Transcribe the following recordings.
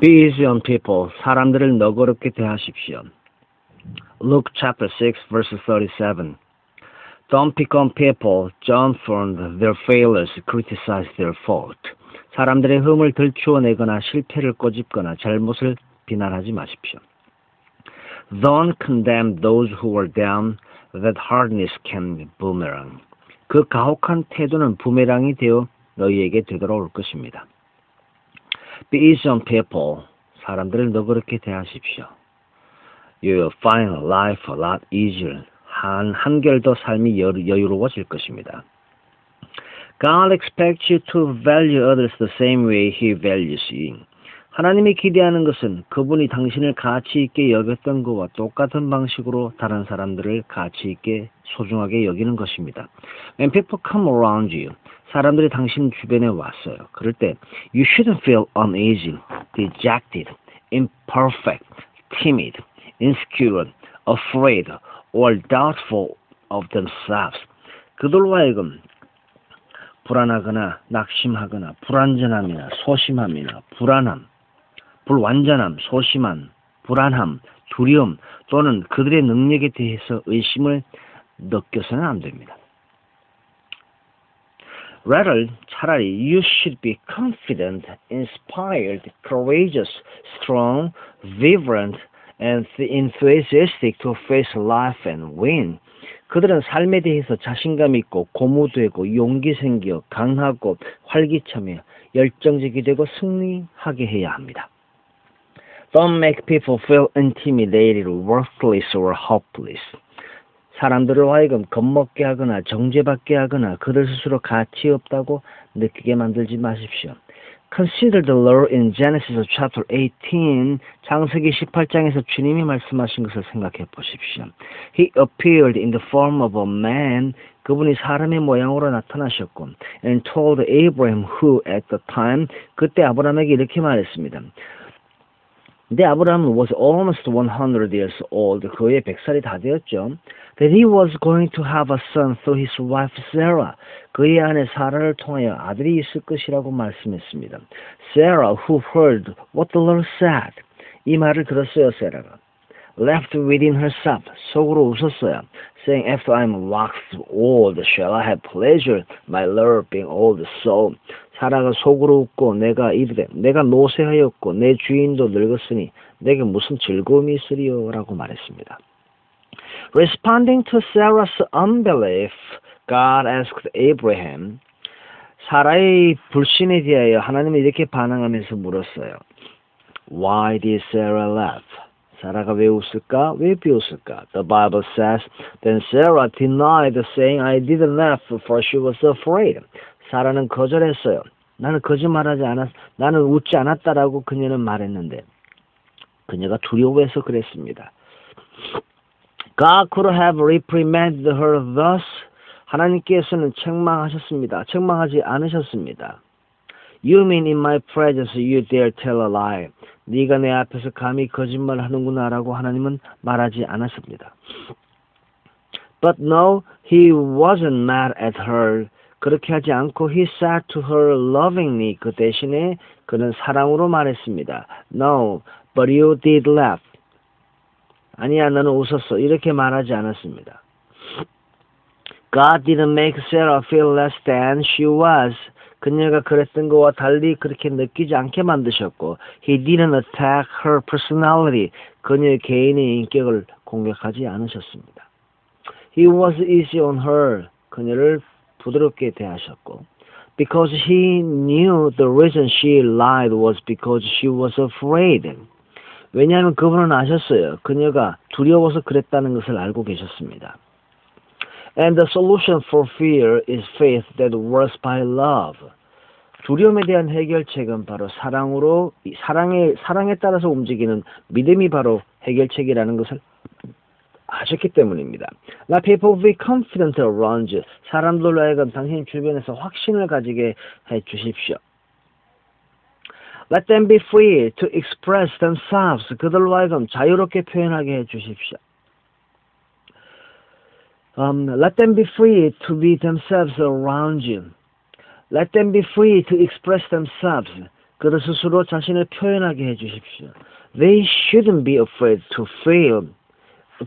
Be easy on people. 사람들을 너그럽게 대하십시오. Luke chapter 6 verse 37. Don't pick on people, John from their failures, criticize their fault. 사람들의 흠을 들추어내거나 실패를 꼬집거나 잘못을 비난하지 마십시오. Don't condemn those who are down, that hardness can be boomerang. 그 가혹한 태도는 부메랑이 되어 너희에게 되돌아올 것입니다. Be easy on people. 사람들을 너그럽게 대하십시오. You will find life a lot easier. 한, 한결 더 삶이 여유로워질 것입니다. God expects you to value others the same way He values you. 하나님이 기대하는 것은 그분이 당신을 가치 있게 여겼던 것과 똑같은 방식으로 다른 사람들을 가치 있게 소중하게 여기는 것입니다. When people come around you, 사람들이 당신 주변에 왔어요. 그럴 때 you shouldn't feel uneasy, dejected, imperfect, timid, insecure, afraid, or doubtful of themselves. 그들로 하여금 불안하거나 낙심하거나 불안전함이나 소심함이나 불안함, 불완전함, 소심함, 불안함, 두려움 또는 그들의 능력에 대해서 의심을 느껴서는 안 됩니다. Rather, 차라리 you should be confident, inspired, courageous, strong, vibrant, and enthusiastic to face life and win. 그들은 삶에 대해서 자신감 있고 고무되고 용기 생겨 강하고 활기차며 열정적이 되고 승리하게 해야 합니다. Don't make people feel intimidated, worthless, or hopeless. 사람들을 하여금 겁먹게 하거나 정죄받게 하거나 그들 스스로 가치 없다고 느끼게 만들지 마십시오. Consider the Lord in Genesis chapter 18, 창세기 18장에서 주님이 말씀하신 것을 생각해 보십시오. He appeared in the form of a man, 그분이 사람의 모양으로 나타나셨고, and told Abraham who at the time, 그때 아브라함에게 이렇게 말했습니다. 근데 아브라함은 was almost 100 years old. 그의 100살이 다 되었죠. That he was going to have a son through his wife Sarah. 그의 아내 사라를 통하여 아들이 있을 것이라고 말씀했습니다. Sarah, who heard what the Lord said. 이 말을 들었어요, 세라가. Left within herself. 속으로 웃었어요. Saying, after I'm waxed old, shall I have pleasure, my Lord being old so. 사라가 속으로 웃고 내가 이르되 내가 노쇠하였고 내 주인도 늙었으니 내게 무슨 즐거움이 있으리요 라고 말했습니다. Responding to Sarah's unbelief, God asked Abraham, 사라의 불신에 대하여 하나님이 이렇게 반응하면서 물었어요. Why did Sarah laugh? 사라가 왜 웃을까? 왜 비웃을까? The Bible says, Then Sarah denied, saying, I didn't laugh, for she was afraid. 사라는 거절했어요. 나는 거짓말하지 않았, 나는 웃지 않았다라고 그녀는 말했는데, 그녀가 두려워해서 그랬습니다. God could have reprimanded her thus. 하나님께서는 책망하셨습니다. 책망하지 않으셨습니다. You mean in my presence you dare tell a lie. 네가 내 앞에서 감히 거짓말 하는구나라고 하나님은 말하지 않았습니다. But no, he wasn't mad at her. 그렇게 하지 않고 he said to her lovingly 그 대신에 그는 사랑으로 말했습니다. No, but you did laugh. 아니야, 너는 웃었어. 이렇게 말하지 않았습니다. God didn't make Sarah feel less than she was. 그녀가 그랬던 것과 달리 그렇게 느끼지 않게 만드셨고 He didn't attack her personality. 그녀의 개인의 인격을 공격하지 않으셨습니다. He was easy on her. 그녀를 부드럽게 대하셨고 Because he knew the reason she lied was because she was afraid. 왜냐하면 그분은 아셨어요. 그녀가 두려워서 그랬다는 것을 알고 계셨습니다. And the solution for fear is faith that works by love. 두려움에 대한 해결책은 바로 사랑으로 사랑에 사랑에 따라서 움직이는 믿음이 바로 해결책이라는 것을 아셨기 때문입니다. Let people be confident around you. 사람들로 하여금 당신 주변에서 확신을 가지게 해 주십시오. Let them be free to express themselves. 그들로 하여금 자유롭게 표현하게 해 주십시오. Um, let them be free to be themselves around you. Let them be free to express themselves. 그들 스스로 자신을 표현하게 해주십시오. They shouldn't be afraid to fail.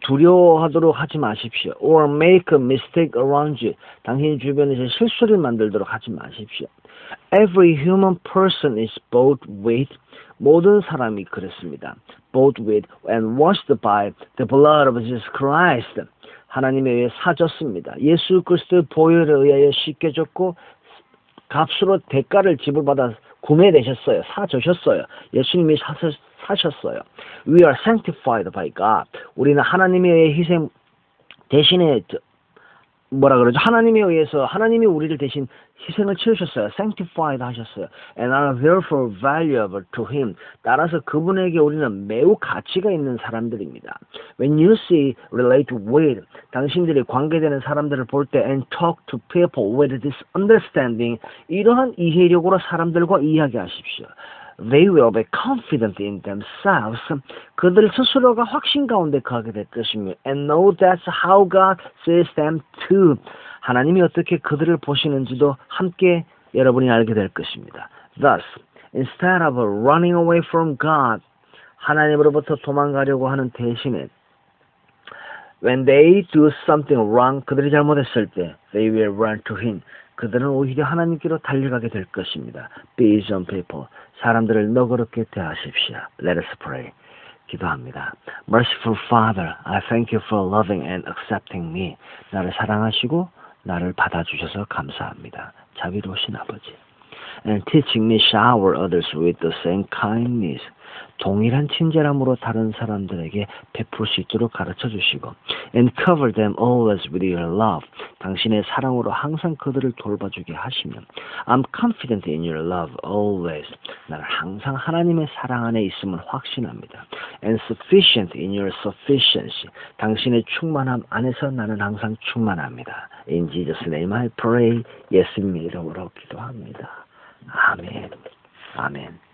두려워하도록 하지 마십시오. Or make a mistake around you. 당신 주변에서 실수를 만들도록 하지 마십시오. Every human person is bought with 모든 사람이 그렇습니다. bought with and washed by the blood of Jesus Christ. 하나님에 의해 사졌습니다. 예수 그리스도의 보혈에 의하여 씻겨졌고 값으로 대가를 지불받아 구매되셨어요. 사주셨어요. 예수님이 사셨, 사셨어요. We are sanctified by God. 우리는 하나님에 의해 희생 대신에 뭐라 그러죠? 하나님에 의해서 하나님이 우리를 대신 희생을 치르셨어요. sanctified 하셨어요. and are therefore valuable to him. 따라서 그분에게 우리는 매우 가치가 있는 사람들입니다. When you see relate with 당신들이 관계되는 사람들을 볼 때 and talk to people with this understanding 이러한 이해력으로 사람들과 이야기하십시오. They will be confident in themselves. 그들 스스로가 확신 가운데 거하게 될 것이며 and know that's how God sees them too. 하나님이 어떻게 그들을 보시는지도 함께 여러분이 알게 될 것입니다. Thus, instead of running away from God, 하나님으로부터 도망가려고 하는 대신에 when they do something wrong, 그들이 잘못했을 때 they will run to Him. 그들은 오히려 하나님께로 달려가게 될 것입니다. Be some people. 사람들을 너그럽게 대하십시오. Let us pray. 기도합니다. Merciful Father, I thank you for loving and accepting me. 나를 사랑하시고 나를 받아주셔서 감사합니다. 자비로우신 아버지. And teaching me shower others with the same kindness. 동일한 친절함으로 다른 사람들에게 베풀 수 있도록 가르쳐 주시고 and cover them always with your love 당신의 사랑으로 항상 그들을 돌봐주게 하시며 I'm confident in your love always 나는 항상 하나님의 사랑 안에 있음을 확신합니다 and sufficient in your sufficiency 당신의 충만함 안에서 나는 항상 충만합니다 In Jesus name I pray 예수님의 이름으로 기도합니다 아멘 아멘